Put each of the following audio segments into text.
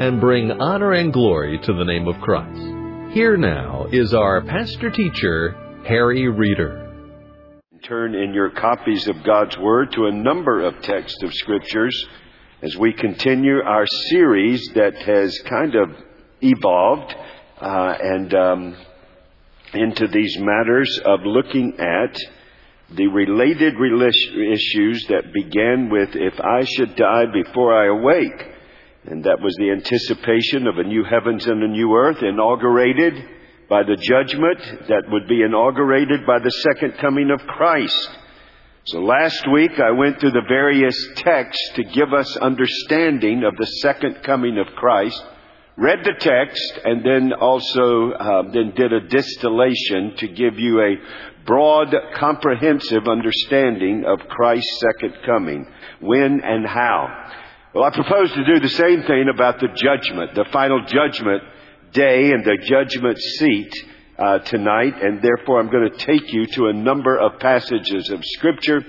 and bring honor and glory to the name of Christ. Here now is our pastor teacher, Harry Reeder. Turn in your copies of God's Word to a number of texts of Scriptures as we continue our series that has kind of evolved uh, and um, into these matters of looking at the related issues that began with if I should die before I awake and that was the anticipation of a new heavens and a new earth inaugurated by the judgment that would be inaugurated by the second coming of Christ. So last week I went through the various texts to give us understanding of the second coming of Christ, read the text, and then also uh, then did a distillation to give you a broad, comprehensive understanding of Christ's second coming, when and how. Well, I propose to do the same thing about the judgment, the final judgment day and the judgment seat uh, tonight, and therefore I'm going to take you to a number of passages of Scripture,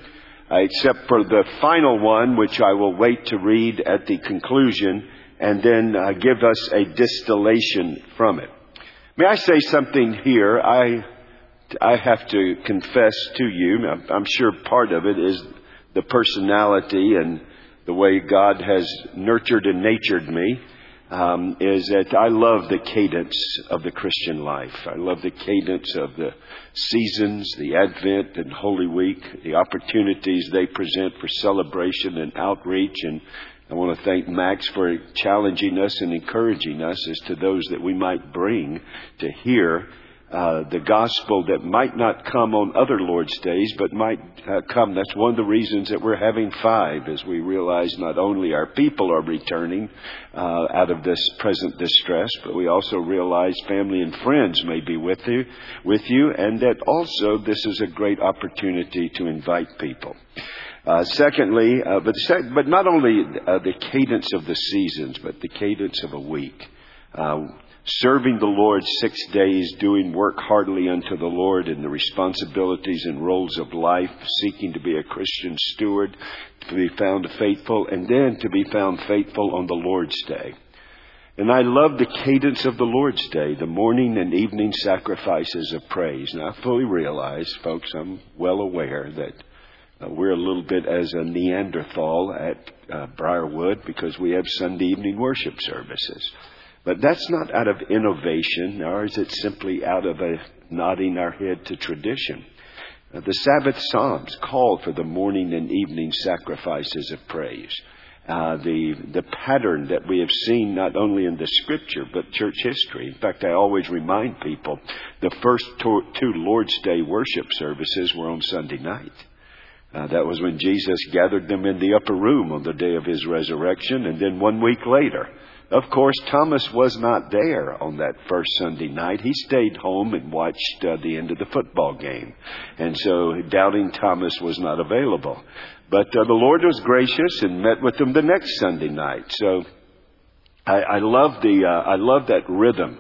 uh, except for the final one, which I will wait to read at the conclusion, and then uh, give us a distillation from it. May I say something here? I I have to confess to you. I'm sure part of it is the personality and the way God has nurtured and natured me, um, is that I love the cadence of the Christian life. I love the cadence of the seasons, the Advent and Holy Week, the opportunities they present for celebration and outreach. And I want to thank Max for challenging us and encouraging us as to those that we might bring to hear uh, the gospel that might not come on other Lord's days, but might uh, come. That's one of the reasons that we're having five, as we realize not only our people are returning uh, out of this present distress, but we also realize family and friends may be with you, with you, and that also this is a great opportunity to invite people. Uh, secondly, uh, but, sec- but not only uh, the cadence of the seasons, but the cadence of a week. Serving the Lord six days, doing work heartily unto the Lord in the responsibilities and roles of life, seeking to be a Christian steward, to be found faithful, and then to be found faithful on the Lord's day. And I love the cadence of the Lord's Day, the morning and evening sacrifices of praise. And I fully realize, folks, I'm well aware that uh, we're a little bit as a Neanderthal at uh, Briarwood because we have Sunday evening worship services. But that's not out of innovation, nor is it simply out of a nodding our head to tradition. Uh, the Sabbath Psalms call for the morning and evening sacrifices of praise. Uh, the the pattern that we have seen not only in the Scripture but church history. In fact, I always remind people the first two, two Lord's Day worship services were on Sunday night. Uh, that was when Jesus gathered them in the upper room on the day of his resurrection, and then one week later, of course, Thomas was not there on that first Sunday night. He stayed home and watched uh, the end of the football game. And so doubting Thomas was not available. But uh, the Lord was gracious and met with them the next Sunday night. So I, I love the, uh, I love that rhythm.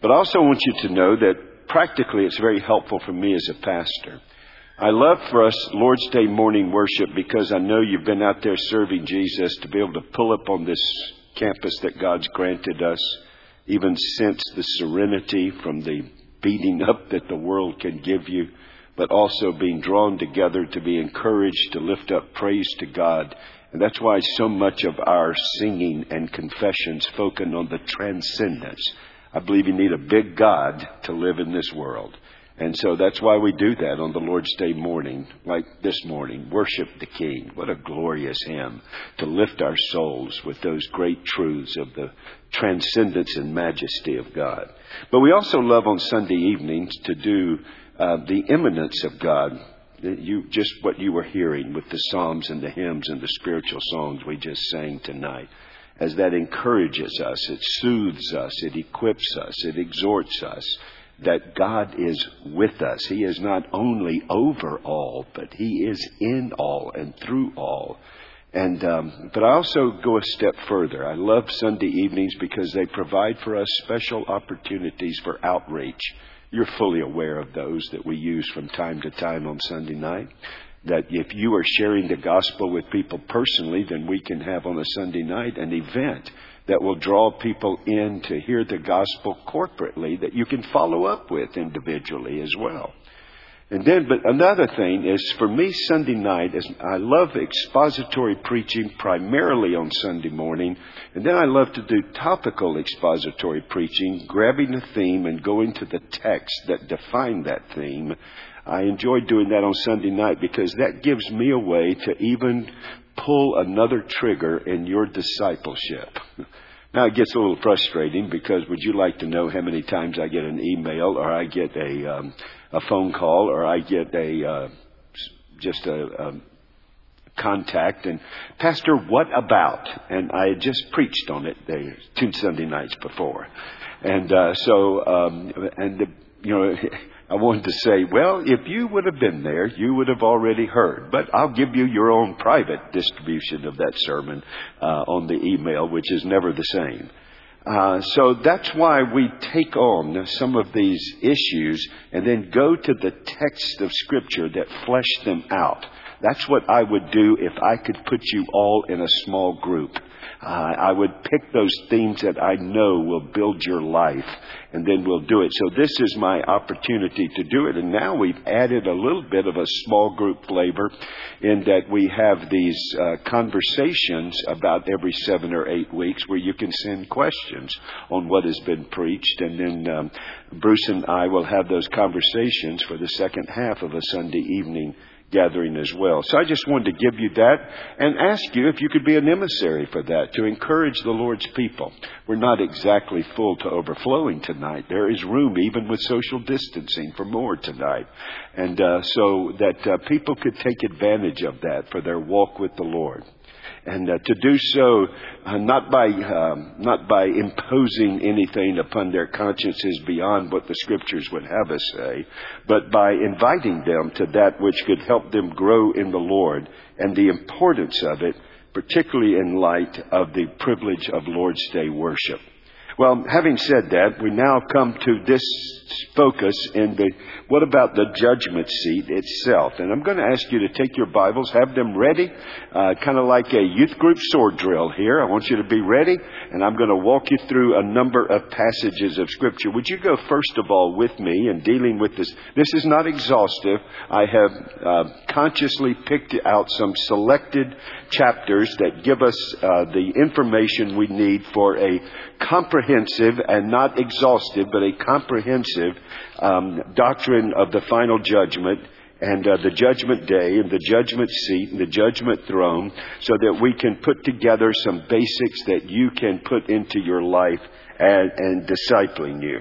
But I also want you to know that practically it's very helpful for me as a pastor. I love for us Lord's Day morning worship because I know you've been out there serving Jesus to be able to pull up on this campus that God's granted us, even sense the serenity from the beating up that the world can give you, but also being drawn together to be encouraged to lift up praise to God. And that's why so much of our singing and confessions focus on the transcendence. I believe you need a big God to live in this world. And so that's why we do that on the Lord's Day morning, like this morning. Worship the King. What a glorious hymn to lift our souls with those great truths of the transcendence and majesty of God. But we also love on Sunday evenings to do uh, the immanence of God. You, just what you were hearing with the Psalms and the hymns and the spiritual songs we just sang tonight. as that encourages us, it soothes us, it equips us, it exhorts us that God is with us. He is not only over all, but He is in all and through all. And um, but I also go a step further. I love Sunday evenings because they provide for us special opportunities for outreach. You're fully aware of those that we use from time to time on Sunday night. That if you are sharing the gospel with people personally, then we can have on a Sunday night an event that will draw people in to hear the gospel corporately that you can follow up with individually as well. And then, but another thing is for me, Sunday night is I love expository preaching primarily on Sunday morning, and then I love to do topical expository preaching, grabbing a theme and going to the text that define that theme. I enjoy doing that on Sunday night because that gives me a way to even pull another trigger in your discipleship. Now it gets a little frustrating because would you like to know how many times I get an email or I get a um, a phone call or I get a uh, just a, a contact and pastor what about and i had just preached on it two sunday nights before and uh so um and the, you know I wanted to say, well, if you would have been there, you would have already heard. But I'll give you your own private distribution of that sermon uh, on the email, which is never the same. Uh, so that's why we take on some of these issues and then go to the text of Scripture that flesh them out. That's what I would do if I could put you all in a small group. Uh, I would pick those themes that I know will build your life, and then we'll do it. So this is my opportunity to do it. And now we've added a little bit of a small group flavor in that we have these uh, conversations about every seven or eight weeks where you can send questions on what has been preached, and then um, Bruce and I will have those conversations for the second half of a Sunday evening gathering as well. So I just wanted to give you that and ask you if you could be an emissary for that to encourage the Lord's people. We're not exactly full to overflowing tonight. There is room, even with social distancing, for more tonight. And uh, so that uh, people could take advantage of that for their walk with the Lord and uh, to do so uh, not by um, not by imposing anything upon their consciences beyond what the scriptures would have us say, but by inviting them to that which could help them grow in the Lord and the importance of it, particularly in light of the privilege of Lord's Day worship. Well, having said that, we now come to this focus in the, what about the judgment seat itself? And I'm going to ask you to take your Bibles, have them ready, uh, kind of like a youth group sword drill here. I want you to be ready, and I'm going to walk you through a number of passages of Scripture. Would you go first of all with me in dealing with this? This is not exhaustive. I have uh, consciously picked out some selected chapters that give us uh, the information we need for a comprehensive and not exhaustive, but a comprehensive um, doctrine of the final judgment and uh, the judgment day and the judgment seat and the judgment throne so that we can put together some basics that you can put into your life and, and discipling you.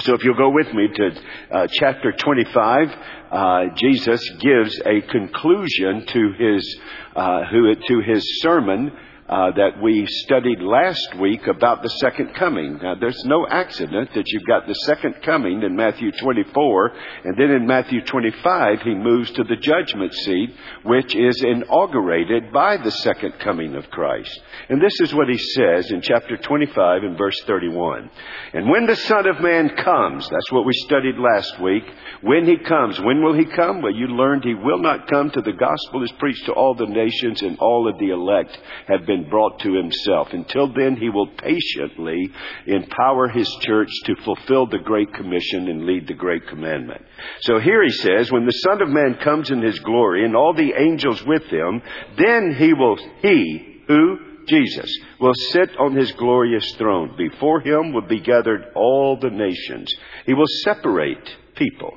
So if you'll go with me to uh, chapter 25, uh, Jesus gives a conclusion to his, uh, who, to his sermon uh, that we studied last week about the second coming. Now, there's no accident that you've got the second coming in Matthew 24, and then in Matthew 25, he moves to the judgment seat, which is inaugurated by the second coming of Christ. And this is what he says in chapter 25 and verse 31. And when the Son of Man comes, that's what we studied last week, when he comes, when will he come? Well, you learned he will not come till the gospel is preached to all the nations and all of the elect have been brought to himself. Until then, he will patiently empower his church to fulfill the Great Commission and lead the Great Commandment. So here he says, when the Son of Man comes in his glory and all the angels with him, then he will, he, who? Jesus will sit on his glorious throne. Before him will be gathered all the nations. He will separate people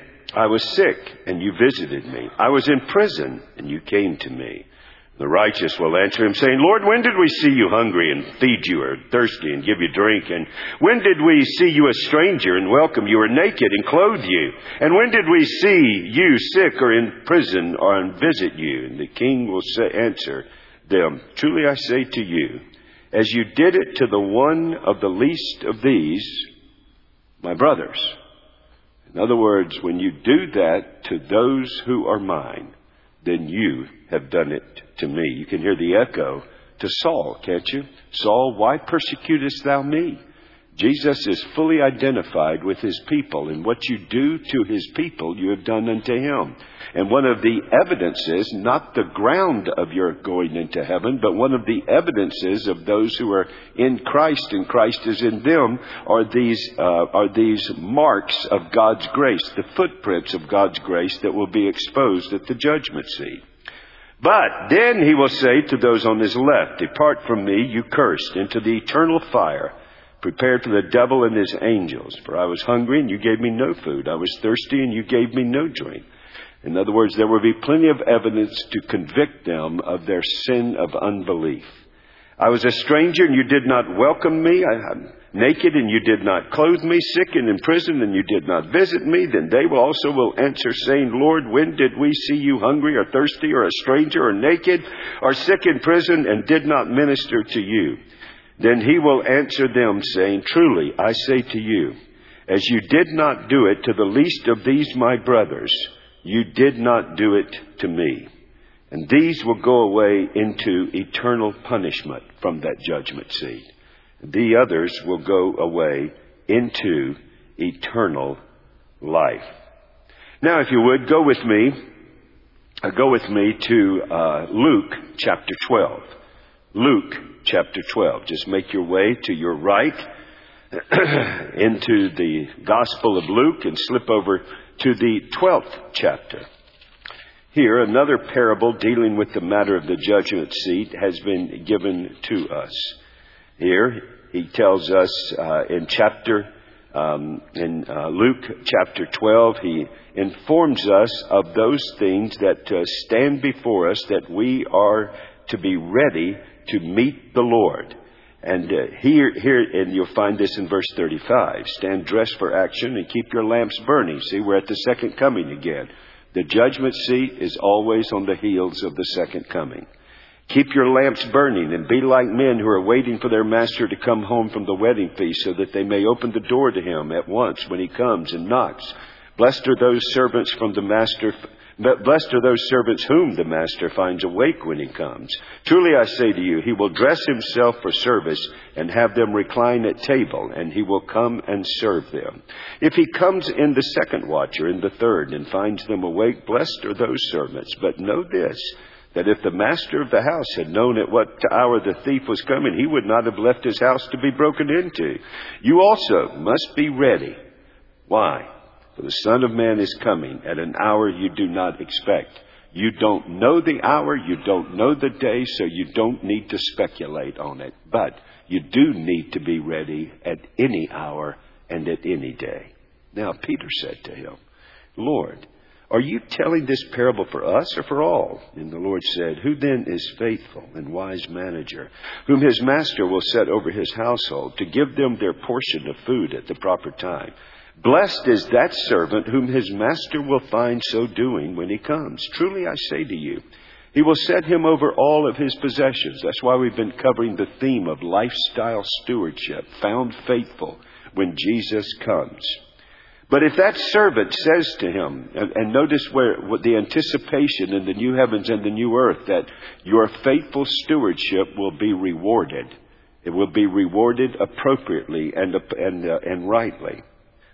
I was sick and you visited me. I was in prison and you came to me. The righteous will answer him, saying, Lord, when did we see you hungry and feed you, or thirsty and give you drink? And when did we see you a stranger and welcome you, or naked and clothe you? And when did we see you sick or in prison or and visit you? And the king will say, answer them, Truly I say to you, as you did it to the one of the least of these, my brothers. In other words, when you do that to those who are mine, then you have done it to me. You can hear the echo to Saul, can't you? Saul, why persecutest thou me? Jesus is fully identified with his people, and what you do to his people, you have done unto him. And one of the evidences, not the ground of your going into heaven, but one of the evidences of those who are in Christ and Christ is in them, are these uh, are these marks of God's grace, the footprints of God's grace that will be exposed at the judgment seat. But then he will say to those on his left, Depart from me, you cursed, into the eternal fire, prepared for the devil and his angels. For I was hungry, and you gave me no food. I was thirsty, and you gave me no drink. In other words, there will be plenty of evidence to convict them of their sin of unbelief. I was a stranger and you did not welcome me. I, am naked and you did not clothe me. Sick and in prison and you did not visit me. Then they will also will answer saying, Lord, when did we see you hungry or thirsty or a stranger or naked or sick in prison and did not minister to you? Then he will answer them saying, Truly, I say to you, as you did not do it to the least of these my brothers, you did not do it to me. And these will go away into eternal punishment from that judgment seat. The others will go away into eternal life. Now, if you would, go with me, uh, go with me to uh, Luke chapter 12. Luke chapter 12. Just make your way to your right into the Gospel of Luke and slip over to the 12th chapter. Here, another parable dealing with the matter of the judgment seat has been given to us. Here, he tells us uh, in chapter, um, in uh, Luke chapter 12, he informs us of those things that uh, stand before us that we are to be ready to meet the Lord. And uh, here, here, and you'll find this in verse 35. Stand dressed for action and keep your lamps burning. See, we're at the second coming again. The judgment seat is always on the heels of the second coming. Keep your lamps burning and be like men who are waiting for their master to come home from the wedding feast so that they may open the door to him at once when he comes and knocks. Blessed are those servants from the master Blessed are those servants whom the master finds awake when he comes. Truly I say to you, he will dress himself for service and have them recline at table, and he will come and serve them. If he comes in the second watch or in the third and finds them awake, blessed are those servants. But know this, that if the master of the house had known at what hour the thief was coming, he would not have left his house to be broken into. You also must be ready. Why? For the Son of Man is coming at an hour you do not expect. You don't know the hour, you don't know the day, so you don't need to speculate on it. But you do need to be ready at any hour and at any day. Now, Peter said to him, Lord, are you telling this parable for us or for all? And the Lord said, Who then is faithful and wise manager, whom his master will set over his household to give them their portion of food at the proper time? Blessed is that servant whom his master will find so doing when he comes. Truly I say to you, he will set him over all of his possessions. That's why we've been covering the theme of lifestyle stewardship, found faithful when Jesus comes. But if that servant says to him, and, and notice where the anticipation in the new heavens and the new earth that your faithful stewardship will be rewarded. It will be rewarded appropriately and, and, uh, and rightly.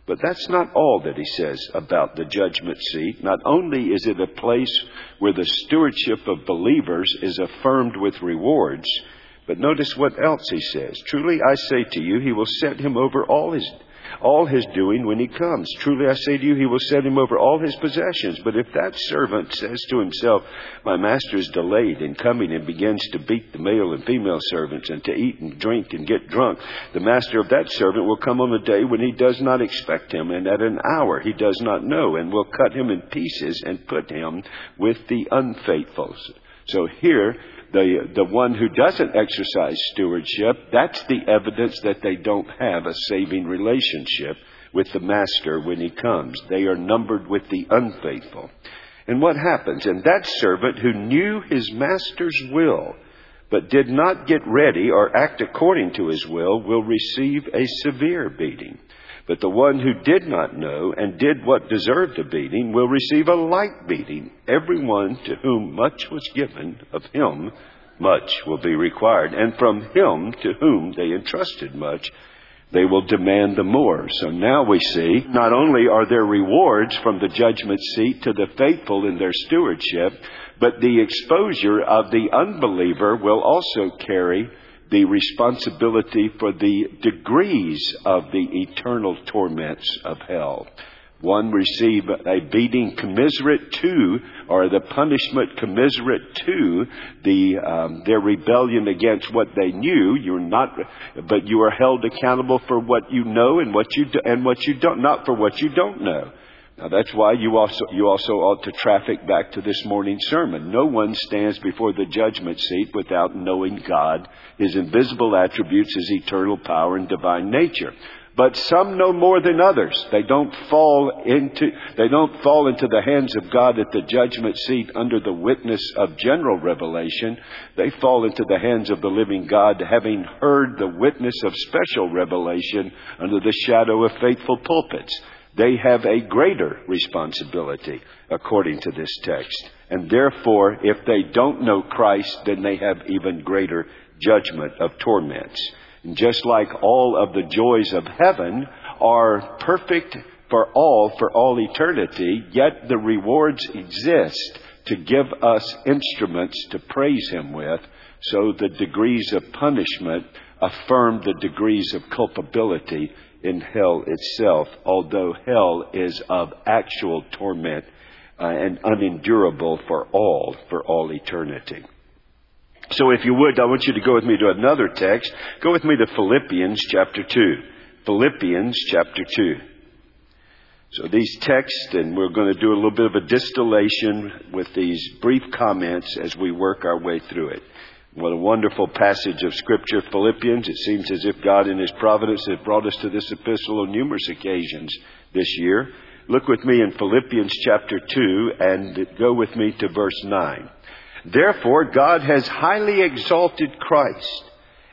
But that's not all that he says about the judgment seat. Not only is it a place where the stewardship of believers is affirmed with rewards, But notice what else he says. Truly I say to you, he will set him over all his all his doing when he comes. Truly I say to you, he will set him over all his possessions. But if that servant says to himself, My master is delayed in coming and begins to beat the male and female servants and to eat and drink and get drunk, the master of that servant will come on a day when he does not expect him and at an hour he does not know and will cut him in pieces and put him with the unfaithful. So here, the, the one who doesn't exercise stewardship, that's the evidence that they don't have a saving relationship with the master when he comes. They are numbered with the unfaithful. And what happens? And that servant who knew his master's will, but did not get ready or act according to his will, will receive a severe beating. But the one who did not know and did what deserved a beating will receive a light beating. Everyone to whom much was given, of him much will be required. And from him to whom they entrusted much, they will demand the more. So now we see not only are there rewards from the judgment seat to the faithful in their stewardship, but the exposure of the unbeliever will also carry the responsibility for the degrees of the eternal torments of hell. One receive a beating commiserate to, or the punishment commiserate to the um, their rebellion against what they knew. You're not, but you are held accountable for what you know and what you do, and what you don't, not for what you don't know. Now that's why you also, you also ought to traffic back to this morning's sermon. No one stands before the judgment seat without knowing God, His invisible attributes, His eternal power and divine nature. But some know more than others. They don't fall into, they don't fall into the hands of God at the judgment seat under the witness of general revelation. They fall into the hands of the living God having heard the witness of special revelation under the shadow of faithful pulpits they have a greater responsibility according to this text. And therefore, if they don't know Christ, then they have even greater judgment of torments. And just like all of the joys of heaven are perfect for all for all eternity, yet the rewards exist to give us instruments to praise Him with, so the degrees of punishment affirm the degrees of culpability in hell itself, although hell is of actual torment uh, and unendurable for all, for all eternity. So if you would, I want you to go with me to another text. Go with me to Philippians chapter 2. Philippians chapter 2. So these texts, and we're going to do a little bit of a distillation with these brief comments as we work our way through it. What a wonderful passage of Scripture, Philippians. It seems as if God in His providence has brought us to this epistle on numerous occasions this year. Look with me in Philippians chapter 2 and go with me to verse 9. Therefore, God has highly exalted Christ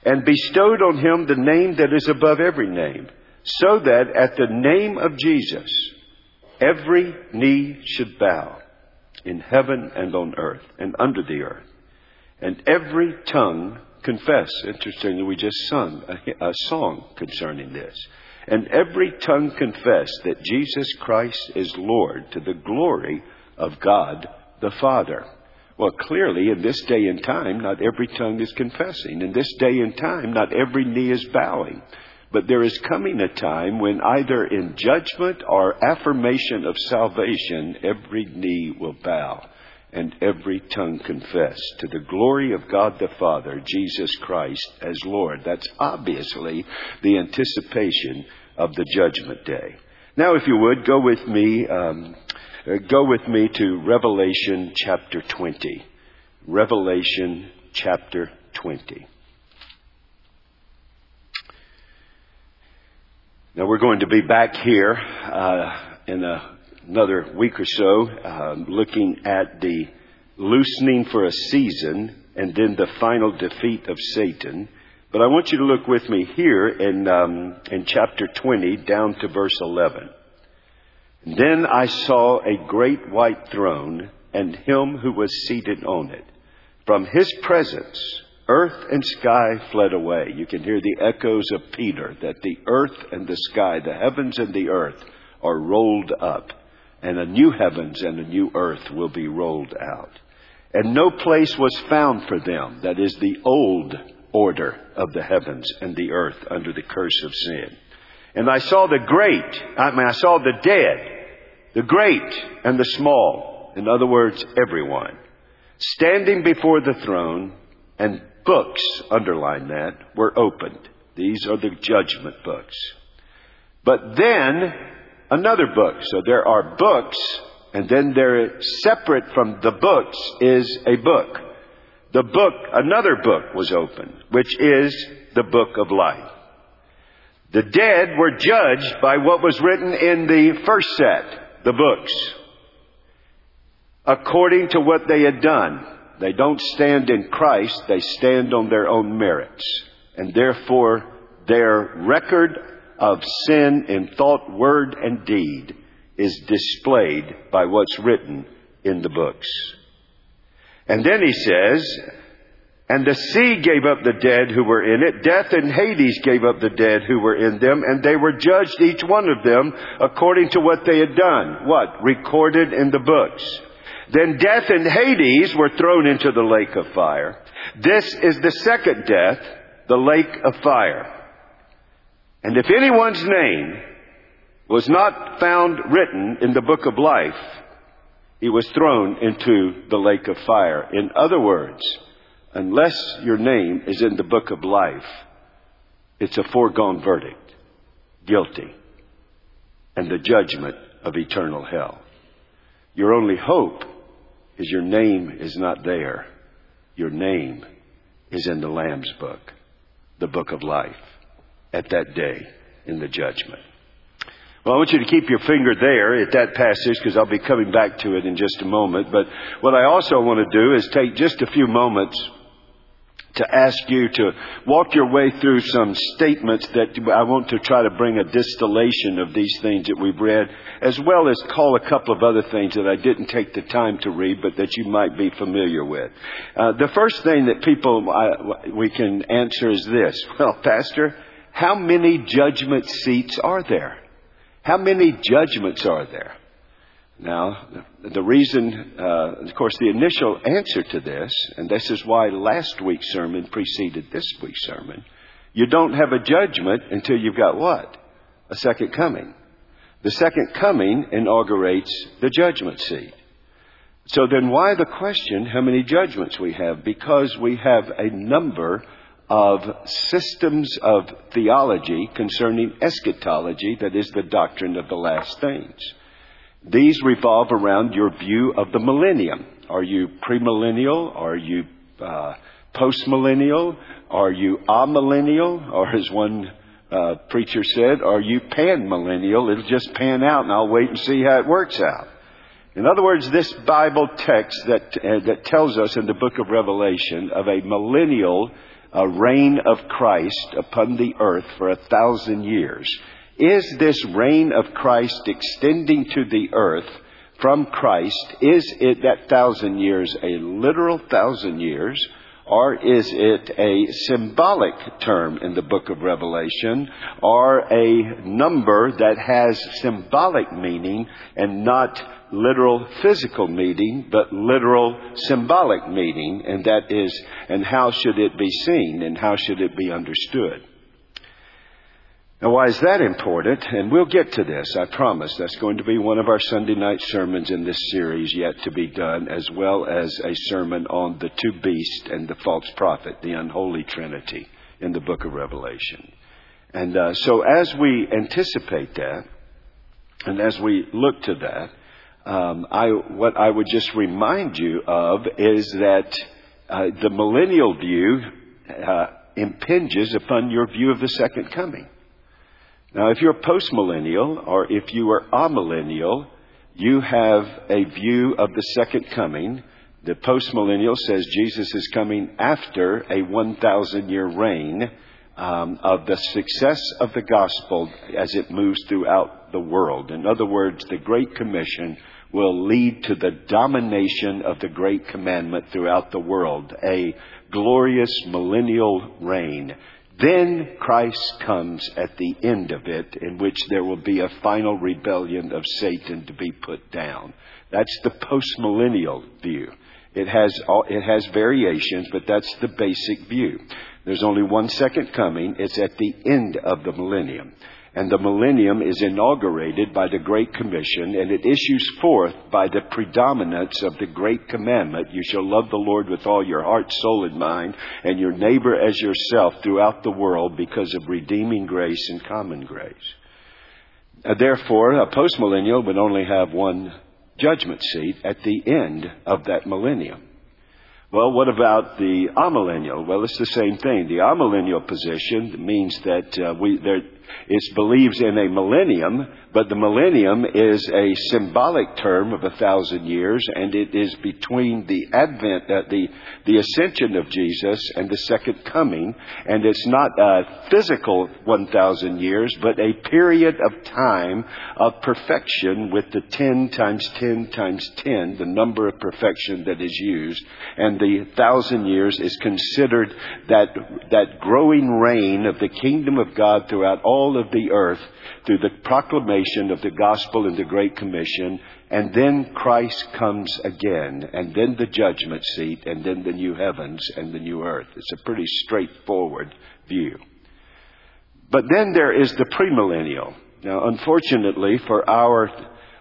and bestowed on Him the name that is above every name, so that at the name of Jesus, every knee should bow in heaven and on earth and under the earth and every tongue confess. Interestingly, we just sung a, a, song concerning this. And every tongue confess that Jesus Christ is Lord to the glory of God the Father. Well, clearly, in this day and time, not every tongue is confessing. In this day and time, not every knee is bowing. But there is coming a time when either in judgment or affirmation of salvation, every knee will bow and every tongue confess to the glory of God the Father, Jesus Christ as Lord. That's obviously the anticipation of the judgment day. Now, if you would, go with me, um, uh, go with me to Revelation chapter 20. Revelation chapter 20. Now we're going to be back here uh, in a another week or so um, looking at the loosening for a season and then the final defeat of Satan. But I want you to look with me here in, um, in chapter 20 down to verse 11. Then I saw a great white throne and him who was seated on it. From his presence, earth and sky fled away. You can hear the echoes of Peter that the earth and the sky, the heavens and the earth, are rolled up and a new heavens and a new earth will be rolled out. And no place was found for them, that is the old order of the heavens and the earth under the curse of sin. And I saw the great, I mean, I saw the dead, the great and the small, in other words, everyone, standing before the throne, and books, underline that, were opened. These are the judgment books. But then, another book. So there are books, and then there, separate from the books, is a book. The book, another book was opened, which is the book of life. The dead were judged by what was written in the first set, the books, according to what they had done. They don't stand in Christ, they stand on their own merits. And therefore, their record of sin in thought, word, and deed is displayed by what's written in the books. And then he says, and the sea gave up the dead who were in it. Death and Hades gave up the dead who were in them, and they were judged, each one of them, according to what they had done. What? Recorded in the books. Then death and Hades were thrown into the lake of fire. This is the second death, the lake of fire. And if anyone's name was not found written in the book of life, he was thrown into the lake of fire. In other words, unless your name is in the book of life, it's a foregone verdict. Guilty. And the judgment of eternal hell. Your only hope is your name is not there. Your name is in the Lamb's book, the book of life, at that day in the judgment. Well, I want you to keep your finger there at that passage because I'll be coming back to it in just a moment. But what I also want to do is take just a few moments to ask you to walk your way through some statements that I want to try to bring a distillation of these things that we've read, as well as call a couple of other things that I didn't take the time to read, but that you might be familiar with. Uh, the first thing that people uh, we can answer is this: Well, Pastor, how many judgment seats are there? How many judgments are there? Now, the reason, uh, of course, the initial answer to this, and this is why last week's sermon preceded this week's sermon, you don't have a judgment until you've got what? A second coming. The second coming inaugurates the judgment seat. So then why the question, how many judgments we have? Because we have a number of systems of theology concerning eschatology, that is the doctrine of the last things. These revolve around your view of the millennium. Are you premillennial? Are you uh, postmillennial? Are you amillennial? Or as one uh, preacher said, are you panmillennial? It'll just pan out and I'll wait and see how it works out. In other words, this Bible text that, uh, that tells us in the book of Revelation of a millennial uh, reign of Christ upon the earth for a thousand years is this reign of Christ extending to the earth from Christ? Is it that thousand years a literal thousand years? Or is it a symbolic term in the book of Revelation, or a number that has symbolic meaning and not literal physical meaning, but literal symbolic meaning, and that is, and how should it be seen and how should it be understood? Now, why is that important? And we'll get to this, I promise. That's going to be one of our Sunday night sermons in this series yet to be done, as well as a sermon on the two beasts and the false prophet, the unholy trinity in the book of Revelation. And uh, so, as we anticipate that, and as we look to that, um, I, what I would just remind you of is that uh, the millennial view uh, impinges upon your view of the second coming. Now, if you're postmillennial or if you are amillennial, you have a view of the second coming. The postmillennial says Jesus is coming after a 1,000 year reign um, of the success of the gospel as it moves throughout the world. In other words, the Great Commission will lead to the domination of the Great Commandment throughout the world, a glorious millennial reign. Then Christ comes at the end of it, in which there will be a final rebellion of Satan to be put down. That's the postmillennial view. It has, it has variations, but that's the basic view. There's only one second coming. It's at the end of the millennium. And the millennium is inaugurated by the Great Commission, and it issues forth by the predominance of the Great Commandment you shall love the Lord with all your heart, soul, and mind, and your neighbor as yourself throughout the world because of redeeming grace and common grace. Uh, therefore, a postmillennial would only have one judgment seat at the end of that millennium. Well, what about the amillennial? Well, it's the same thing. The amillennial position means that uh, we there it believes in a millennium, but the millennium is a symbolic term of a thousand years, and it is between the advent, uh, the, the ascension of Jesus and the second coming, and it's not a physical 1,000 years, but a period of time of perfection with the 10 times 10 times 10, the number of perfection that is used, and the thousand years is considered that, that growing reign of the kingdom of God throughout all all of the earth through the proclamation of the gospel and the Great Commission, and then Christ comes again, and then the judgment seat, and then the new heavens and the new earth. It's a pretty straightforward view. But then there is the premillennial. Now, unfortunately for our,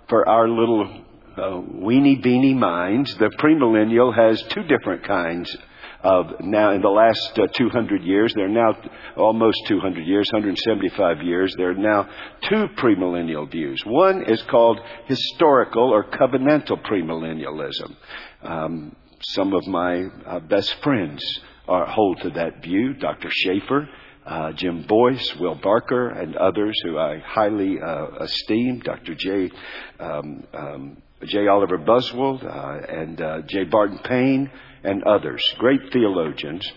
for our little uh, weeny beanie minds, the premillennial has two different kinds of now in the last uh, 200 years. There are now almost 200 years, 175 years. There are now two premillennial views. One is called historical or covenantal premillennialism. Um, some of my uh, best friends are, hold to that view. Dr. Schaeffer. Uh, Jim Boice, Will Barker, and others who I highly uh, esteem, Dr. J. Um, um, J. Oliver Buswell uh, and uh, J. Barton Payne, and others, great theologians.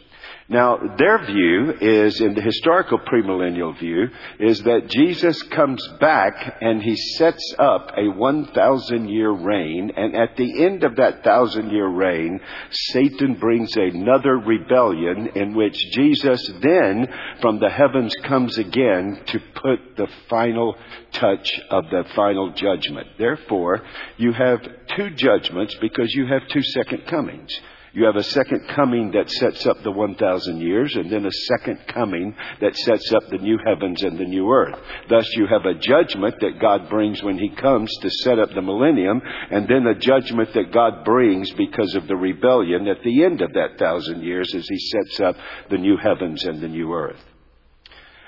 Now, their view is, in the historical premillennial view, is that Jesus comes back and he sets up a 1,000 year reign, and at the end of that thousand year reign, Satan brings another rebellion in which Jesus then from the heavens comes again to put the final touch of the final judgment. Therefore, you have two judgments because you have two second comings. You have a second coming that sets up the 1,000 years, and then a second coming that sets up the new heavens and the new earth. Thus, you have a judgment that God brings when He comes to set up the millennium, and then a judgment that God brings because of the rebellion at the end of that thousand years as He sets up the new heavens and the new earth.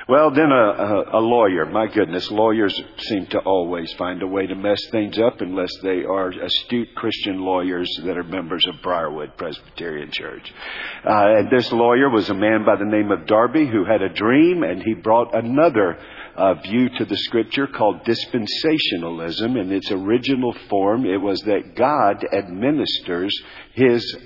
Well, then a, a, a, lawyer. My goodness, lawyers seem to always find a way to mess things up unless they are astute Christian lawyers that are members of Briarwood Presbyterian Church. Uh, and this lawyer was a man by the name of Darby who had a dream and he brought another uh, view to the scripture called dispensationalism. In its original form, it was that God administers His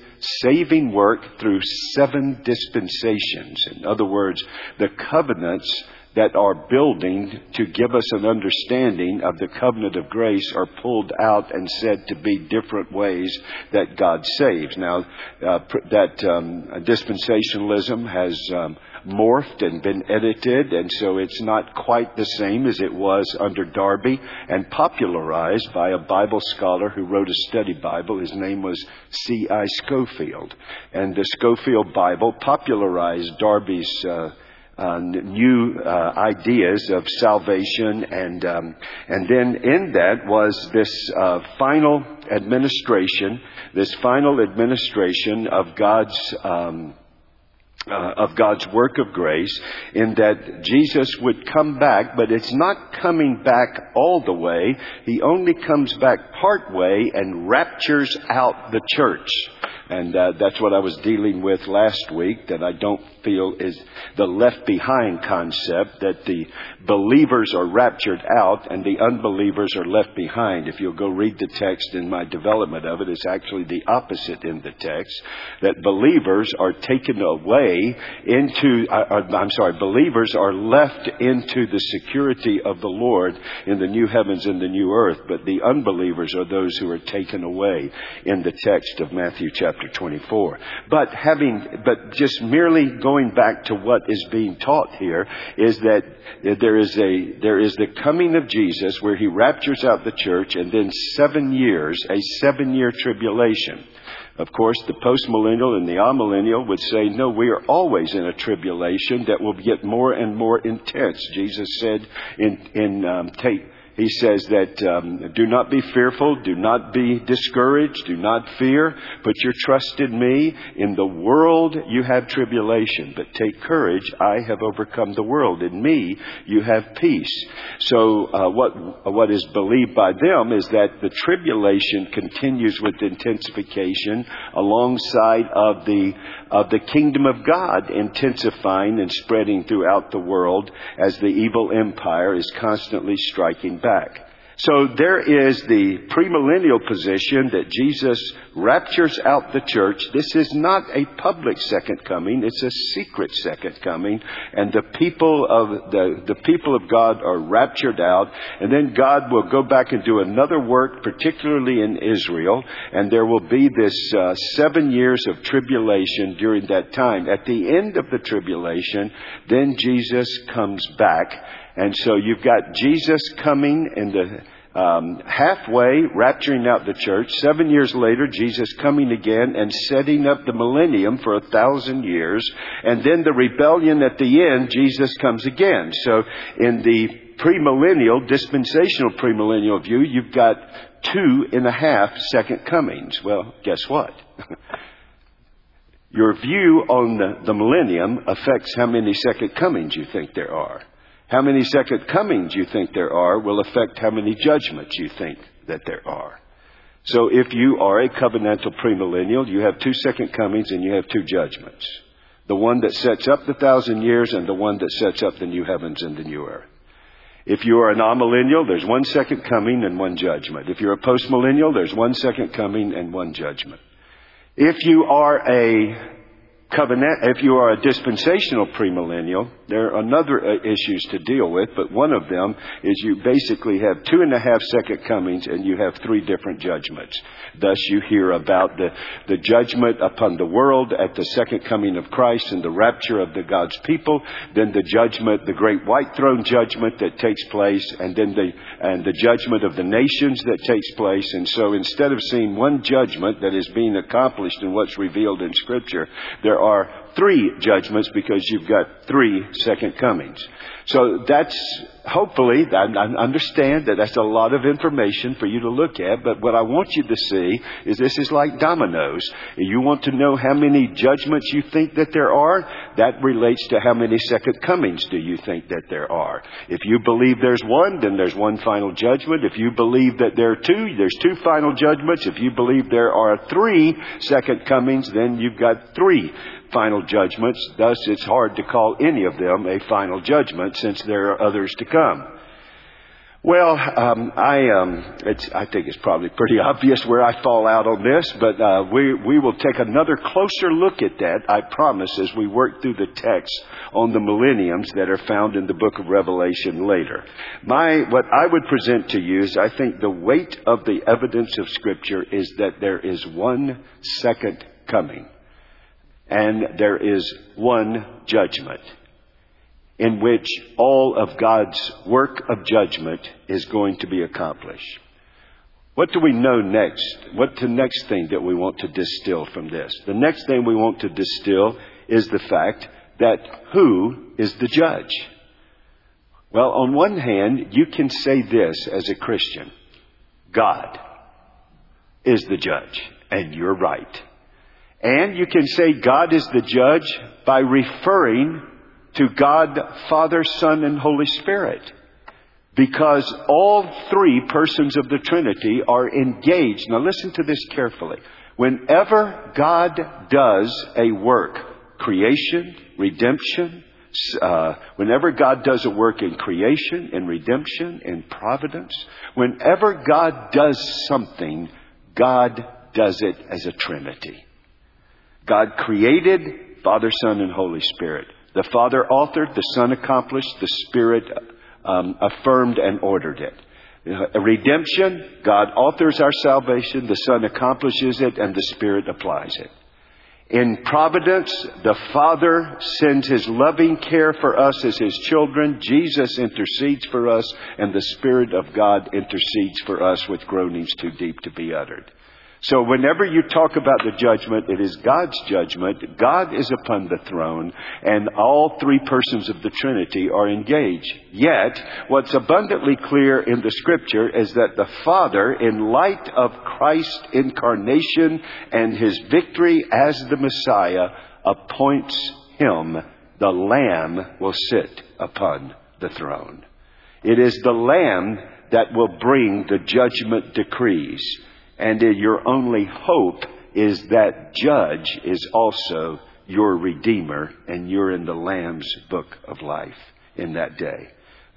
saving work through seven dispensations. In other words, the covenants that are building to give us an understanding of the covenant of grace are pulled out and said to be different ways that God saves. Now, uh, that um, dispensationalism has um, morphed and been edited, and so it's not quite the same as it was under Darby, and popularized by a Bible scholar who wrote a study Bible. His name was C.I. Scofield. And the Scofield Bible popularized Darby's uh, uh, new uh, ideas of salvation, and um, and then in that was this uh, final administration, this final administration of God's um, uh, of God's work of grace in that Jesus would come back, but it's not coming back all the way. He only comes back part way and raptures out the church. And uh, that's what I was dealing with last week that I don't feel is the left behind concept that the believers are raptured out and the unbelievers are left behind. If you'll go read the text in my development of it, it's actually the opposite in the text that believers are taken away into, uh, uh, I'm sorry, believers are left into the security of the Lord in the new heavens and the new earth, but the unbelievers are those who are taken away in the text of Matthew chapter 24. But having, but just merely going going back to what is being taught here is that there is a, there is the coming of Jesus where he raptures out the church and then seven years, a seven year tribulation. Of course, the postmillennial and the amillennial would say, no, we are always in a tribulation that will get more and more intense. Jesus said in, in um, take, he says that um, do not be fearful, do not be discouraged, do not fear. Put your trust in me. In the world you have tribulation, but take courage. I have overcome the world. In me you have peace. So uh, what what is believed by them is that the tribulation continues with intensification alongside of the of the kingdom of God intensifying and spreading throughout the world as the evil empire is constantly striking back. So there is the premillennial position that Jesus raptures out the church. This is not a public second coming, it's a secret second coming. And the people of the, the people of God are raptured out, and then God will go back and do another work, particularly in Israel, and there will be this uh, seven years of tribulation during that time. At the end of the tribulation, then Jesus comes back and so you've got Jesus coming in the um, halfway, rapturing out the church. Seven years later, Jesus coming again and setting up the millennium for a thousand years. And then the rebellion at the end, Jesus comes again. So in the premillennial, dispensational premillennial view, you've got two and a half second comings. Well, guess what? Your view on the, the millennium affects how many second comings you think there are. How many second comings you think there are will affect how many judgments you think that there are. So if you are a covenantal premillennial, you have two second comings and you have two judgments. The one that sets up the thousand years and the one that sets up the new heavens and the new earth. If you are an amillennial, there's one second coming and one judgment. If you're a postmillennial, there's one second coming and one judgment. If you are a covenant, if you are a dispensational premillennial, there are another uh, issues to deal with, but one of them is you basically have two and a half second comings and you have three different judgments. Thus you hear about the, the judgment upon the world at the second coming of Christ and the rapture of the God's people, then the judgment, the great white throne judgment that takes place, and then the, and the judgment of the nations that takes place. And so instead of seeing one judgment that is being accomplished in what's revealed in scripture, there are three judgments because you've got three second comings. So that's hopefully, I understand that that's a lot of information for you to look at, but what I want you to see is this is like dominoes. You want to know how many judgments you think that there are? That relates to how many second comings do you think that there are. If you believe there's one, then there's one final judgment. If you believe that there are two, there's two final judgments. If you believe there are three second comings, then you've got three final judgments. Thus, it's hard to call any of them a final judgment since there are others to come. Well, um, I, um, I think it's probably pretty obvious where I fall out on this, but uh, we we will take another closer look at that. I promise as we work through the text on the millenniums that are found in the book of Revelation later. My what I would present to you is I think the weight of the evidence of Scripture is that there is one second coming and there is one judgment in which all of God's work of judgment is going to be accomplished. What do we know next? What's the next thing that we want to distill from this? The next thing we want to distill is the fact that who is the judge? Well, on one hand, you can say this as a Christian God is the judge, and you're right. And you can say God is the judge by referring to God, Father, Son, and Holy Spirit. Because all three persons of the Trinity are engaged. Now listen to this carefully. Whenever God does a work, creation, redemption, uh, whenever God does a work in creation, in redemption, in providence, whenever God does something, God does it as a Trinity. God created Father, Son, and Holy Spirit. The Father authored, the Son accomplished, the Spirit um, affirmed and ordered it. Redemption, God authors our salvation, the Son accomplishes it, and the Spirit applies it. In providence, the Father sends His loving care for us as His children. Jesus intercedes for us, and the Spirit of God intercedes for us with groanings too deep to be uttered. So whenever you talk about the judgment, it is God's judgment. God is upon the throne and all three persons of the Trinity are engaged. Yet, what's abundantly clear in the scripture is that the Father, in light of Christ's incarnation and his victory as the Messiah, appoints him, the Lamb will sit upon the throne. It is the Lamb that will bring the judgment decrees and your only hope is that judge is also your Redeemer, and you're in the Lamb's book of life in that day.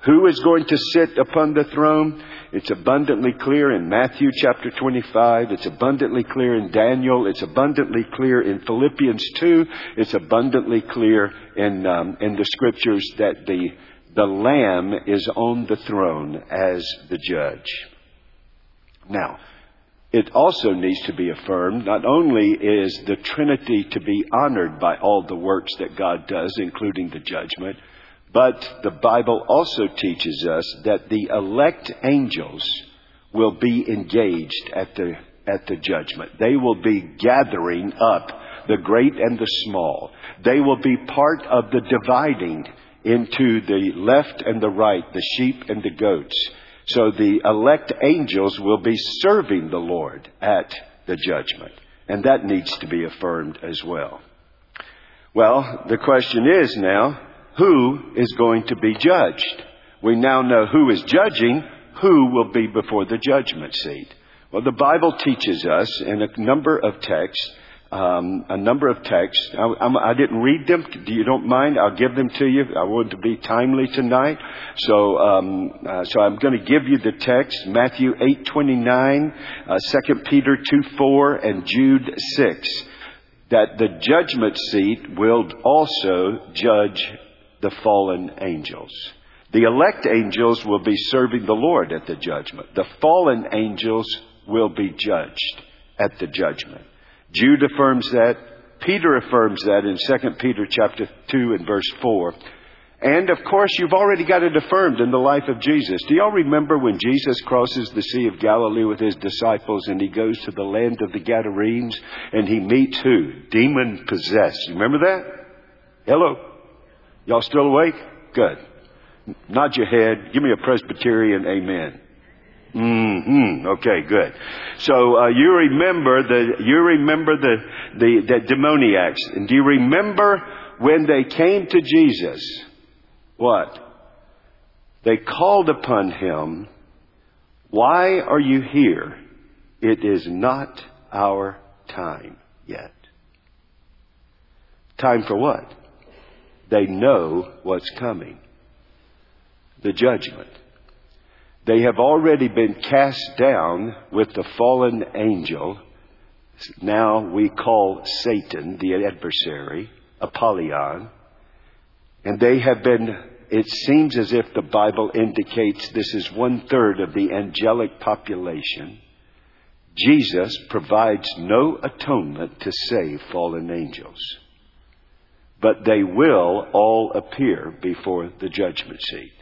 Who is going to sit upon the throne? It's abundantly clear in Matthew chapter 25. It's abundantly clear in Daniel. It's abundantly clear in Philippians 2. It's abundantly clear in, um, in the scriptures that the, the Lamb is on the throne as the judge. Now, it also needs to be affirmed not only is the Trinity to be honored by all the works that God does, including the judgment, but the Bible also teaches us that the elect angels will be engaged at the, at the judgment. They will be gathering up the great and the small. They will be part of the dividing into the left and the right, the sheep and the goats. So the elect angels will be serving the Lord at the judgment. And that needs to be affirmed as well. Well, the question is now, who is going to be judged? We now know who is judging, who will be before the judgment seat. Well, the Bible teaches us in a number of texts um, a number of texts. I, I, didn't read them. Do you don't mind? I'll give them to you. I want to be timely tonight, so um, uh, so I'm going to give you the text: Matthew eight twenty nine, uh, Second Peter two four, and Jude six. That the judgment seat will also judge the fallen angels. The elect angels will be serving the Lord at the judgment. The fallen angels will be judged at the judgment. Jude affirms that. Peter affirms that in 2 Peter chapter 2 and verse 4. And of course, you've already got it affirmed in the life of Jesus. Do y'all remember when Jesus crosses the Sea of Galilee with his disciples and he goes to the land of the Gadarenes and he meets who? Demon possessed. You remember that? Hello? Y'all still awake? Good. Nod your head. Give me a Presbyterian amen. Mm-hmm. Okay, good. So uh, you remember the you remember the, the the demoniacs, and do you remember when they came to Jesus? What? They called upon him. Why are you here? It is not our time yet. Time for what? They know what's coming. The judgment. They have already been cast down with the fallen angel. Now we call Satan the adversary, Apollyon. And they have been, it seems as if the Bible indicates this is one third of the angelic population. Jesus provides no atonement to save fallen angels. But they will all appear before the judgment seat.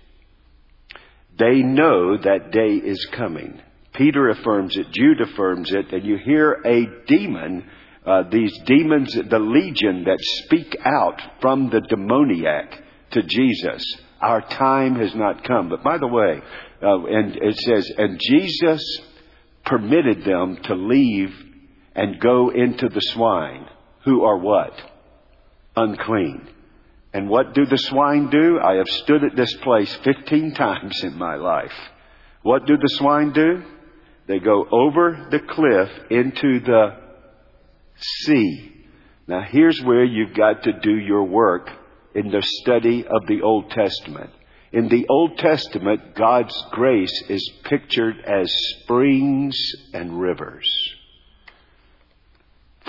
They know that day is coming. Peter affirms it, Jude affirms it, and you hear a demon, uh, these demons, the legion that speak out from the demoniac to Jesus. Our time has not come. But by the way, uh, and it says, and Jesus permitted them to leave and go into the swine, who are what? Unclean. And what do the swine do? I have stood at this place 15 times in my life. What do the swine do? They go over the cliff into the sea. Now here's where you've got to do your work in the study of the Old Testament. In the Old Testament, God's grace is pictured as springs and rivers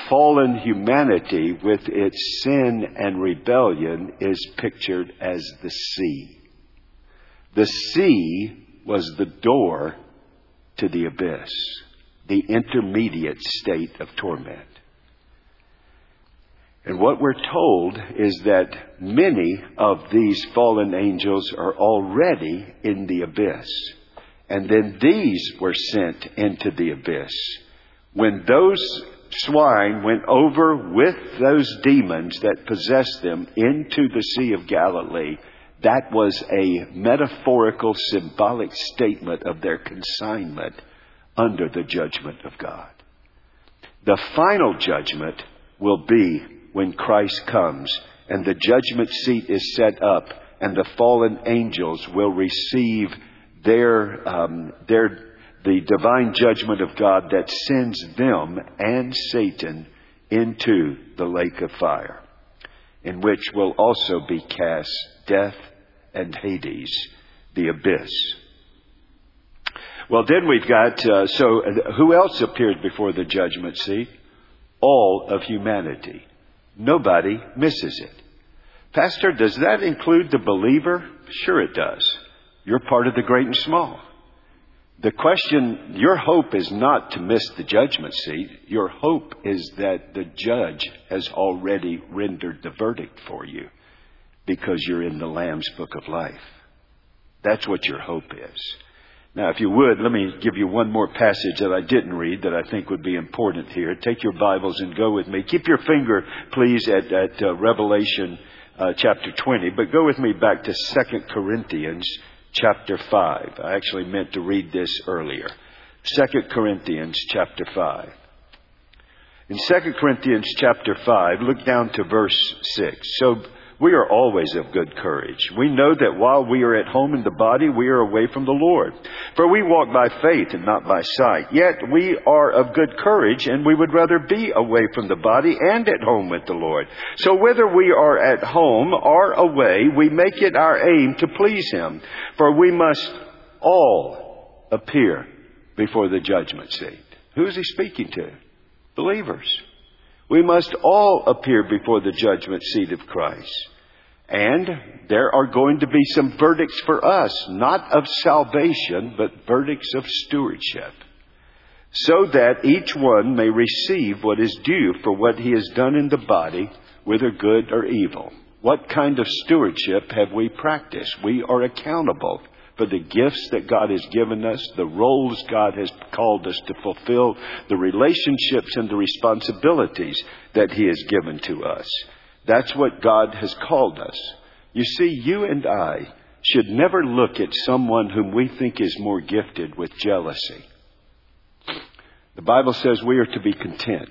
fallen humanity with its sin and rebellion is pictured as the sea. The sea was the door to the abyss, the intermediate state of torment. And what we're told is that many of these fallen angels are already in the abyss. And then these were sent into the abyss When those swine went over with those demons that possessed them into the Sea of Galilee, that was a metaphorical, symbolic statement of their consignment under the judgment of God. The final judgment will be when Christ comes and the judgment seat is set up and the fallen angels will receive their, um, their the divine judgment of God that sends them and Satan into the lake of fire, in which will also be cast death and Hades, the abyss. Well, then we've got, uh, so uh, who else appeared before the judgment seat? All of humanity. Nobody misses it. Pastor, does that include the believer? Sure it does. You're part of the great and small. The question, your hope is not to miss the judgment seat. Your hope is that the judge has already rendered the verdict for you because you're in the Lamb's book of life. That's what your hope is. Now, if you would, let me give you one more passage that I didn't read that I think would be important here. Take your Bibles and go with me. Keep your finger, please, at, at uh, Revelation uh, chapter 20, but go with me back to 2 Corinthians chapter 5. I actually meant to read this earlier. 2 Corinthians chapter 5. In 2 Corinthians chapter 5, look down to verse 6. So we are always of good courage. We know that while we are at home in the body, we are away from the Lord. For we walk by faith and not by sight. Yet we are of good courage and we would rather be away from the body and at home with the Lord. So whether we are at home or away, we make it our aim to please Him. For we must all appear before the judgment seat. Who is He speaking to? Believers. We must all appear before the judgment seat of Christ. And there are going to be some verdicts for us, not of salvation, but verdicts of stewardship. So that each one may receive what is due for what he has done in the body, whether good or evil. What kind of stewardship have we practiced? We are accountable for the gifts that God has given us, the roles God has called us to fulfill, the relationships and the responsibilities that He has given to us. That's what God has called us. You see, you and I should never look at someone whom we think is more gifted with jealousy. The Bible says we are to be content.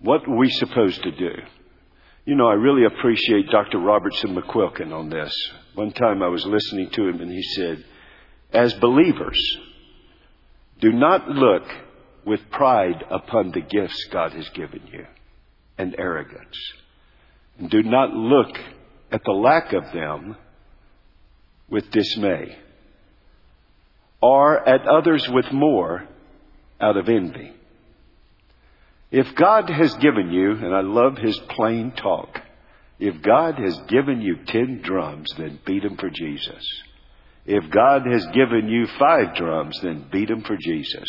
What are we supposed to do? You know, I really appreciate Dr. Robertson McQuilkin on this. One time I was listening to him and he said, as believers, do not look with pride upon the gifts God has given you and arrogance. And do not look at the lack of them with dismay or at others with more out of envy. If God has given you, and I love his plain talk, if God has given you ten drums, then beat them for Jesus. If God has given you five drums, then beat them for Jesus.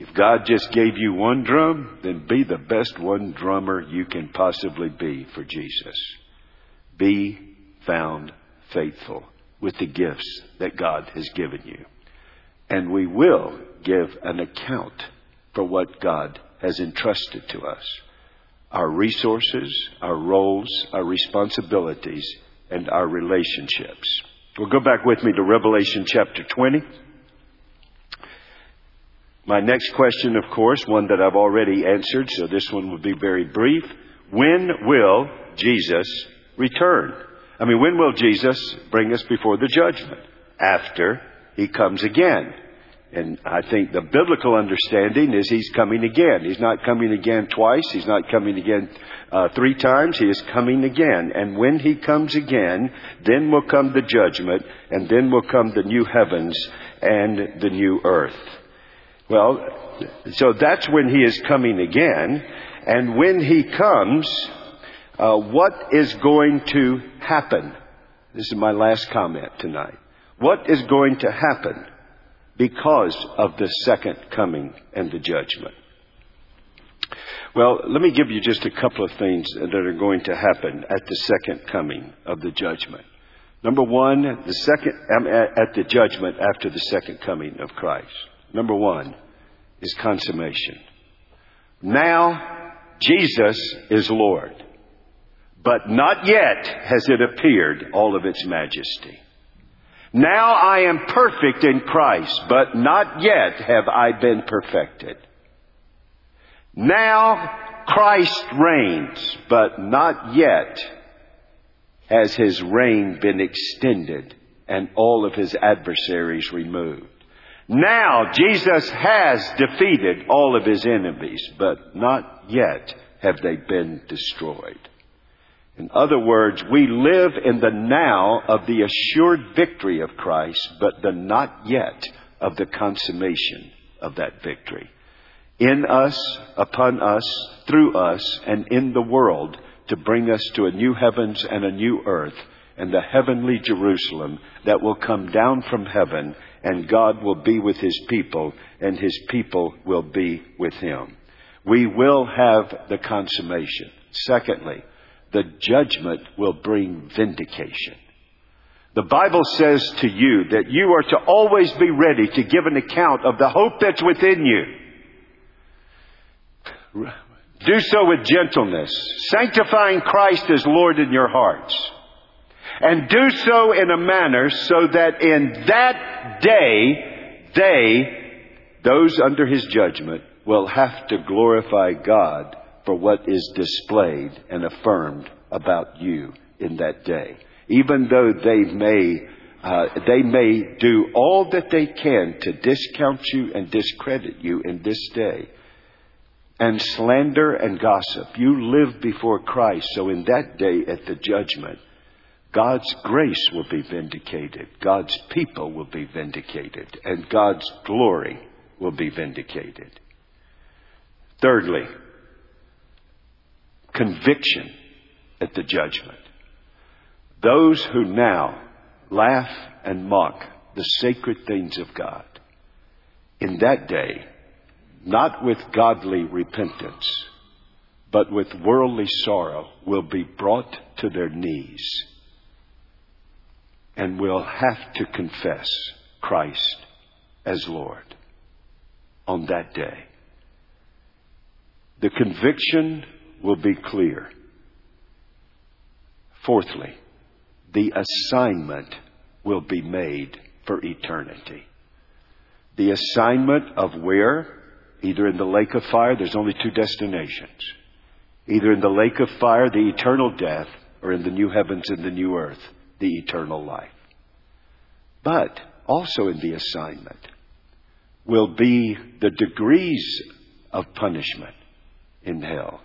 If God just gave you one drum, then be the best one drummer you can possibly be for Jesus. Be found faithful with the gifts that God has given you. And we will give an account for what God has entrusted to us our resources, our roles, our responsibilities, and our relationships. Well, go back with me to Revelation chapter 20. My next question, of course, one that I've already answered, so this one will be very brief. When will Jesus return? I mean, when will Jesus bring us before the judgment? After he comes again. And I think the biblical understanding is he's coming again. He's not coming again twice. He's not coming again uh, three times. He is coming again. And when he comes again, then will come the judgment, and then will come the new heavens and the new earth. Well, so that's when he is coming again. And when he comes, uh, what is going to happen? This is my last comment tonight. What is going to happen? because of the second coming and the judgment. Well, let me give you just a couple of things that are going to happen at the second coming of the judgment. Number one, the second, um, at the judgment after the second coming of Christ. Number one, is consummation. Now, Jesus is Lord. But not yet has it appeared all of its majesty. Now I am perfect in Christ, but not yet have I been perfected. Now Christ reigns, but not yet has his reign been extended and all of his adversaries removed. Now Jesus has defeated all of his enemies, but not yet have they been destroyed. In other words, we live in the now of the assured victory of Christ, but the not yet of the consummation of that victory. In us, upon us, through us, and in the world to bring us to a new heavens and a new earth and the heavenly Jerusalem that will come down from heaven and God will be with his people and his people will be with him. We will have the consummation. Secondly, the judgment will bring vindication. The Bible says to you that you are to always be ready to give an account of the hope that's within you. Do so with gentleness, sanctifying Christ as Lord in your hearts. And do so in a manner so that in that day, they, those under his judgment, will have to glorify God for what is displayed and affirmed about you in that day. Even though they may, uh, they may do all that they can to discount you and discredit you in this day. And slander and gossip. You live before Christ, so in that day at the judgment, God's grace will be vindicated. God's people will be vindicated. And God's glory will be vindicated. Thirdly, conviction at the judgment. Those who now laugh and mock the sacred things of God, in that day, not with godly repentance, but with worldly sorrow, will be brought to their knees and will have to confess Christ as Lord on that day. The conviction will be clear. Fourthly, the assignment will be made for eternity. The assignment of where? Either in the lake of fire, there's only two destinations. Either in the lake of fire, the eternal death, or in the new heavens and the new earth, the eternal life. But also in the assignment will be the degrees of punishment in hell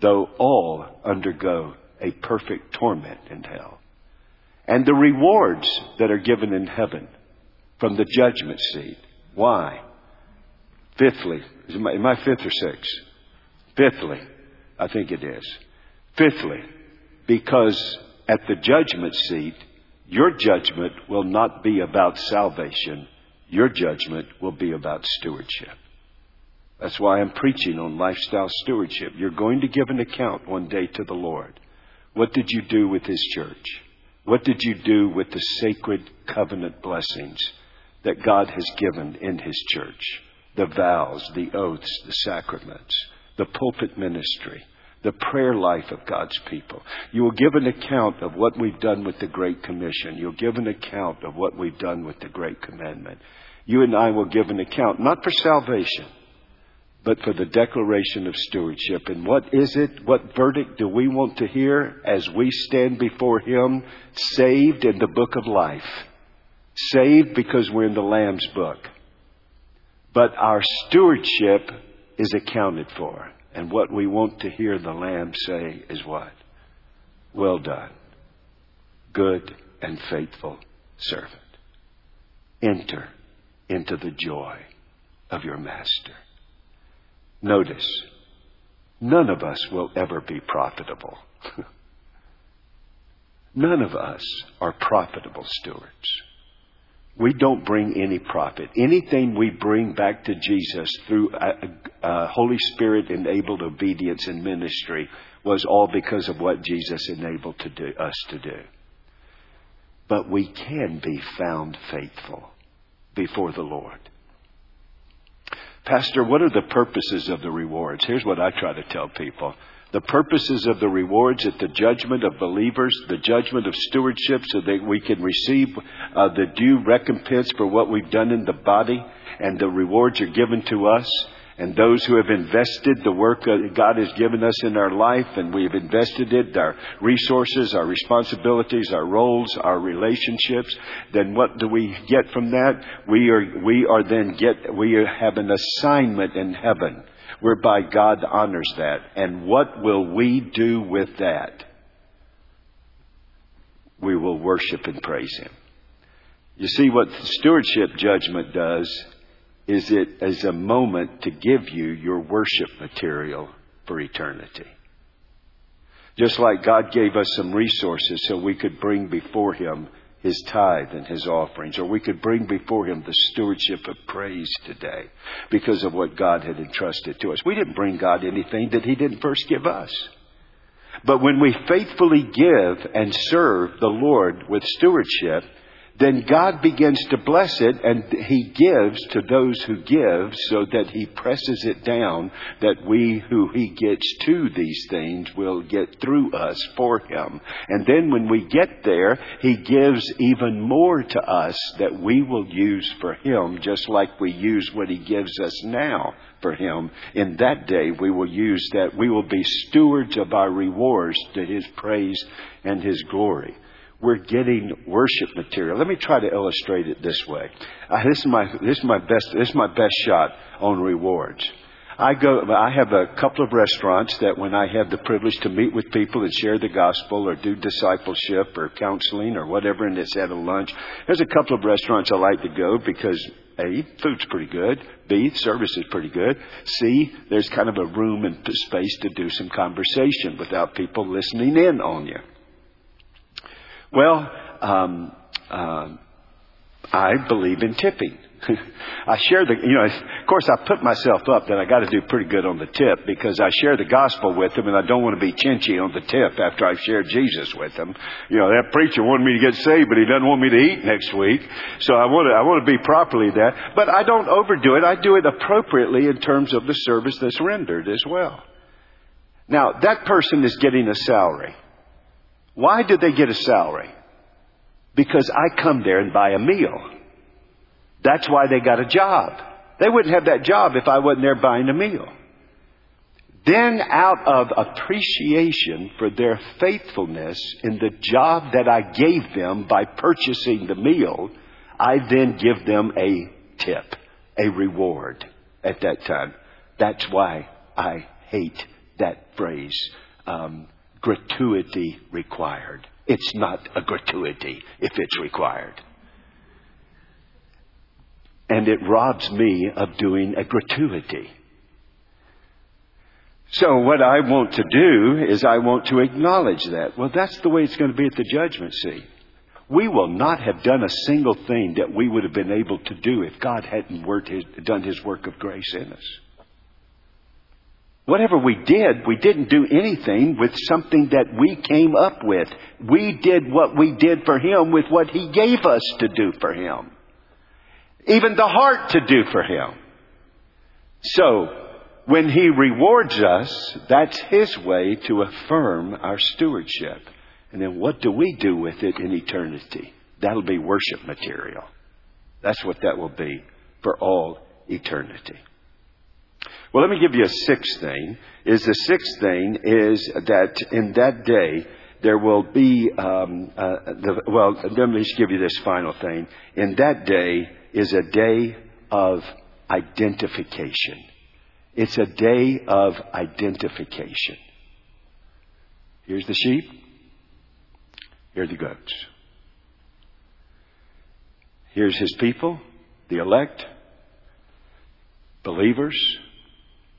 though all undergo a perfect torment in hell. And the rewards that are given in heaven from the judgment seat. Why? Fifthly, am my, am I fifth or sixth? Fifthly, I think it is. Fifthly, because at the judgment seat, your judgment will not be about salvation. Your judgment will be about stewardship. That's why I'm preaching on lifestyle stewardship. You're going to give an account one day to the Lord. What did you do with His church? What did you do with the sacred covenant blessings that God has given in His church? The vows, the oaths, the sacraments, the pulpit ministry, the prayer life of God's people. You will give an account of what we've done with the Great Commission. You'll give an account of what we've done with the Great Commandment. You and I will give an account, not for salvation, but for the declaration of stewardship. And what is it? What verdict do we want to hear as we stand before Him, saved in the book of life? Saved because we're in the Lamb's book. But our stewardship is accounted for. And what we want to hear the Lamb say is what? Well done, good and faithful servant. Enter into the joy of your master. Notice, none of us will ever be profitable. none of us are profitable stewards. We don't bring any profit. Anything we bring back to Jesus through a, a Holy Spirit enabled obedience and ministry was all because of what Jesus enabled to do, us to do. But we can be found faithful before the Lord. Pastor, what are the purposes of the rewards? Here's what I try to tell people. The purposes of the rewards at the judgment of believers, the judgment of stewardship, so that we can receive uh, the due recompense for what we've done in the body, and the rewards are given to us and those who have invested the work God has given us in our life, and we've invested it, our resources, our responsibilities, our roles, our relationships, then what do we get from that? We are, we are then get, we have an assignment in heaven whereby God honors that. And what will we do with that? We will worship and praise Him. You see, what stewardship judgment does is it as a moment to give you your worship material for eternity. Just like God gave us some resources so we could bring before Him His tithe and His offerings, or we could bring before Him the stewardship of praise today because of what God had entrusted to us. We didn't bring God anything that He didn't first give us. But when we faithfully give and serve the Lord with stewardship, then God begins to bless it and He gives to those who give so that He presses it down that we who He gets to these things will get through us for Him. And then when we get there, He gives even more to us that we will use for Him just like we use what He gives us now for Him. In that day, we will use that. We will be stewards of our rewards to His praise and His glory we're getting worship material. Let me try to illustrate it this way. Uh, this is my this is my best this is my best shot on rewards. I go I have a couple of restaurants that when I have the privilege to meet with people and share the gospel or do discipleship or counseling or whatever and it's at a lunch. There's a couple of restaurants I like to go because A, food's pretty good. B, service is pretty good. C, there's kind of a room and space to do some conversation without people listening in on you. Well, um, uh, I believe in tipping. I share the, you know, of course I put myself up that I got to do pretty good on the tip because I share the gospel with them and I don't want to be chinchy on the tip after I've shared Jesus with them. You know, that preacher wanted me to get saved, but he doesn't want me to eat next week. So I want to, I want to be properly that. But I don't overdo it. I do it appropriately in terms of the service that's rendered as well. Now, that person is getting a salary. Why did they get a salary? Because I come there and buy a meal. That's why they got a job. They wouldn't have that job if I wasn't there buying a meal. Then out of appreciation for their faithfulness in the job that I gave them by purchasing the meal, I then give them a tip, a reward at that time. That's why I hate that phrase. Um, gratuity required. It's not a gratuity if it's required. And it robs me of doing a gratuity. So what I want to do is I want to acknowledge that. Well, that's the way it's going to be at the judgment seat. We will not have done a single thing that we would have been able to do if God hadn't his, done His work of grace in us. Whatever we did, we didn't do anything with something that we came up with. We did what we did for Him with what He gave us to do for Him. Even the heart to do for Him. So, when He rewards us, that's His way to affirm our stewardship. And then what do we do with it in eternity? That'll be worship material. That's what that will be for all eternity. Well, let me give you a sixth thing. Is the sixth thing is that in that day there will be um, uh, the, well. Let me just give you this final thing. In that day is a day of identification. It's a day of identification. Here's the sheep. Here are the goats. Here's his people, the elect, believers,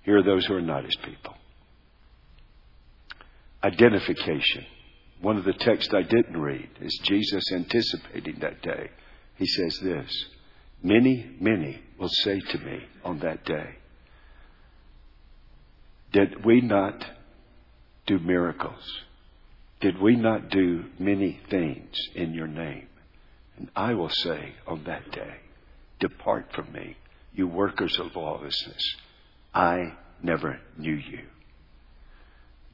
here are those who are not his people. Identification. One of the texts I didn't read is Jesus anticipating that day. He says this Many, many will say to me on that day, Did we not do miracles? Did we not do many things in your name? And I will say on that day, Depart from me. you workers of lawlessness, I never knew you.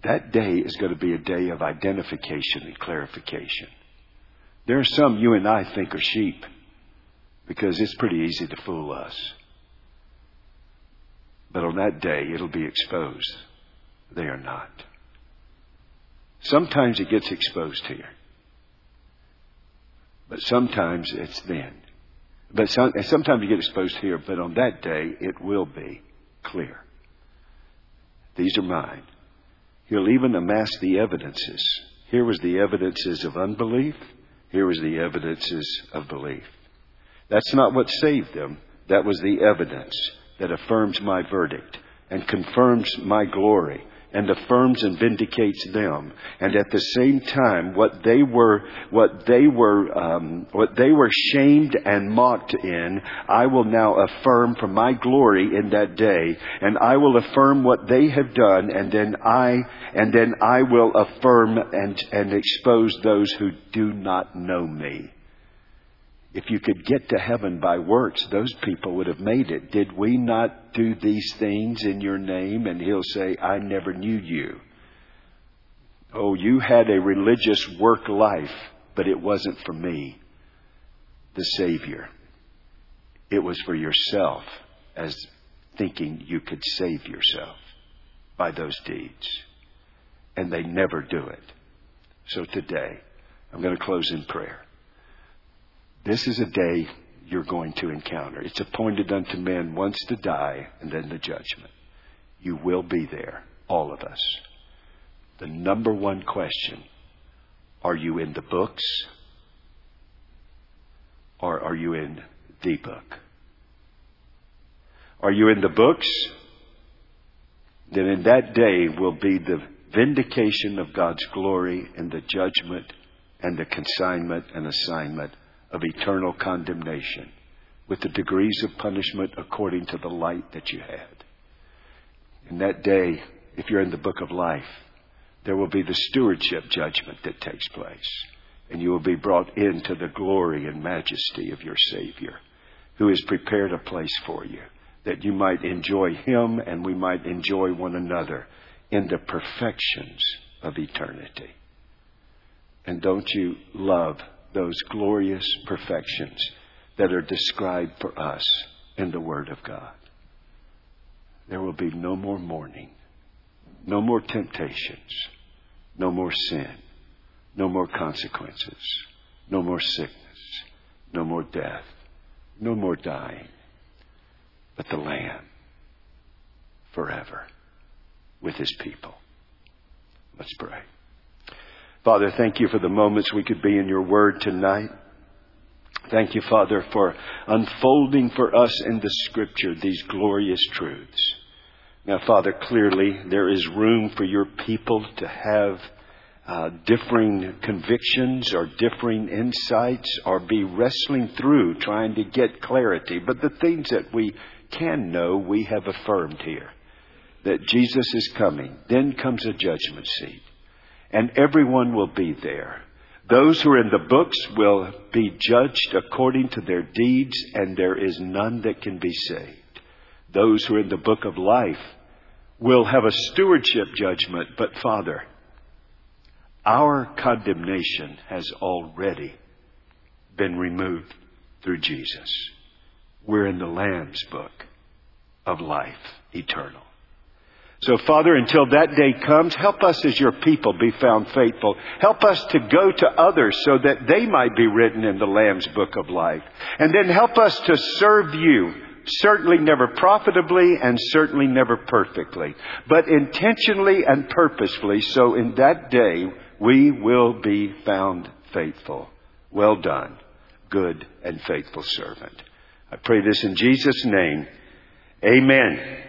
That day is going to be a day of identification and clarification. There are some you and I think are sheep because it's pretty easy to fool us. But on that day, it'll be exposed. They are not. Sometimes it gets exposed here. But sometimes it's then. But some, sometimes you get exposed here, but on that day, it will be clear. These are mine. He'll even amass the evidences. Here was the evidences of unbelief. Here was the evidences of belief. That's not what saved them. That was the evidence that affirms my verdict and confirms my glory and affirms and vindicates them. And at the same time, what they were, what they were, um, what they were shamed and mocked in, I will now affirm for my glory in that day, and I will affirm what they have done, and then I, and then I will affirm and and expose those who do not know me. If you could get to heaven by works, those people would have made it. Did we not do these things in your name? And he'll say, I never knew you. Oh, you had a religious work life, but it wasn't for me, the Savior. It was for yourself, as thinking you could save yourself by those deeds. And they never do it. So today, I'm going to close in prayer. This is a day you're going to encounter. It's appointed unto men once to die and then the judgment. You will be there, all of us. The number one question are you in the books or are you in the book? Are you in the books? Then in that day will be the vindication of God's glory and the judgment and the consignment and assignment of eternal condemnation with the degrees of punishment according to the light that you had. In that day, if you're in the book of life, there will be the stewardship judgment that takes place. And you will be brought into the glory and majesty of your Savior, who has prepared a place for you, that you might enjoy Him and we might enjoy one another in the perfections of eternity. And don't you love those glorious perfections that are described for us in the Word of God. There will be no more mourning, no more temptations, no more sin, no more consequences, no more sickness, no more death, no more dying, but the Lamb forever with His people. Let's pray. Father, thank you for the moments we could be in your word tonight. Thank you, Father, for unfolding for us in the scripture these glorious truths. Now, Father, clearly there is room for your people to have uh, differing convictions or differing insights or be wrestling through trying to get clarity. But the things that we can know, we have affirmed here. That Jesus is coming. Then comes a judgment seat and everyone will be there. Those who are in the books will be judged according to their deeds, and there is none that can be saved. Those who are in the book of life will have a stewardship judgment, but Father, our condemnation has already been removed through Jesus. We're in the Lamb's book of life eternal. So, Father, until that day comes, help us as your people be found faithful. Help us to go to others so that they might be written in the Lamb's book of life. And then help us to serve you, certainly never profitably and certainly never perfectly, but intentionally and purposefully, so in that day we will be found faithful. Well done, good and faithful servant. I pray this in Jesus' name. Amen.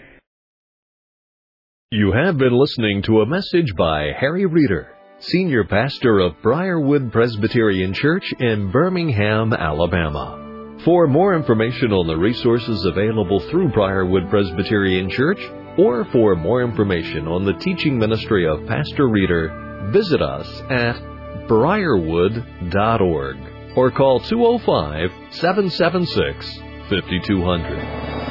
You have been listening to a message by Harry Reeder, Senior Pastor of Briarwood Presbyterian Church in Birmingham, Alabama. For more information on the resources available through Briarwood Presbyterian Church, or for more information on the teaching ministry of Pastor Reeder, visit us at briarwood.org or call 205 776 5200.